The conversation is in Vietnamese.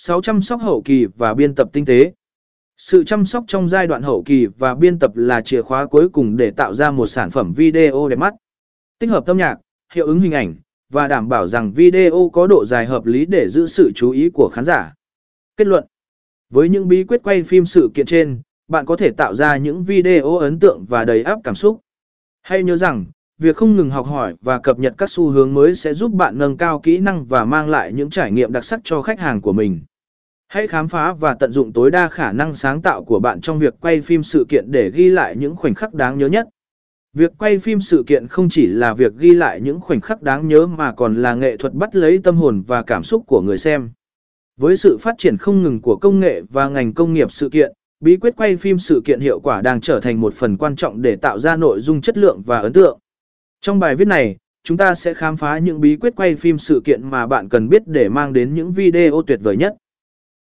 6 chăm sóc hậu kỳ và biên tập tinh tế. Sự chăm sóc trong giai đoạn hậu kỳ và biên tập là chìa khóa cuối cùng để tạo ra một sản phẩm video đẹp mắt. Tích hợp âm nhạc, hiệu ứng hình ảnh, và đảm bảo rằng video có độ dài hợp lý để giữ sự chú ý của khán giả. Kết luận Với những bí quyết quay phim sự kiện trên, bạn có thể tạo ra những video ấn tượng và đầy áp cảm xúc. Hãy nhớ rằng, việc không ngừng học hỏi và cập nhật các xu hướng mới sẽ giúp bạn nâng cao kỹ năng và mang lại những trải nghiệm đặc sắc cho khách hàng của mình. Hãy khám phá và tận dụng tối đa khả năng sáng tạo của bạn trong việc quay phim sự kiện để ghi lại những khoảnh khắc đáng nhớ nhất. Việc quay phim sự kiện không chỉ là việc ghi lại những khoảnh khắc đáng nhớ mà còn là nghệ thuật bắt lấy tâm hồn và cảm xúc của người xem. Với sự phát triển không ngừng của công nghệ và ngành công nghiệp sự kiện, bí quyết quay phim sự kiện hiệu quả đang trở thành một phần quan trọng để tạo ra nội dung chất lượng và ấn tượng. Trong bài viết này, chúng ta sẽ khám phá những bí quyết quay phim sự kiện mà bạn cần biết để mang đến những video tuyệt vời nhất.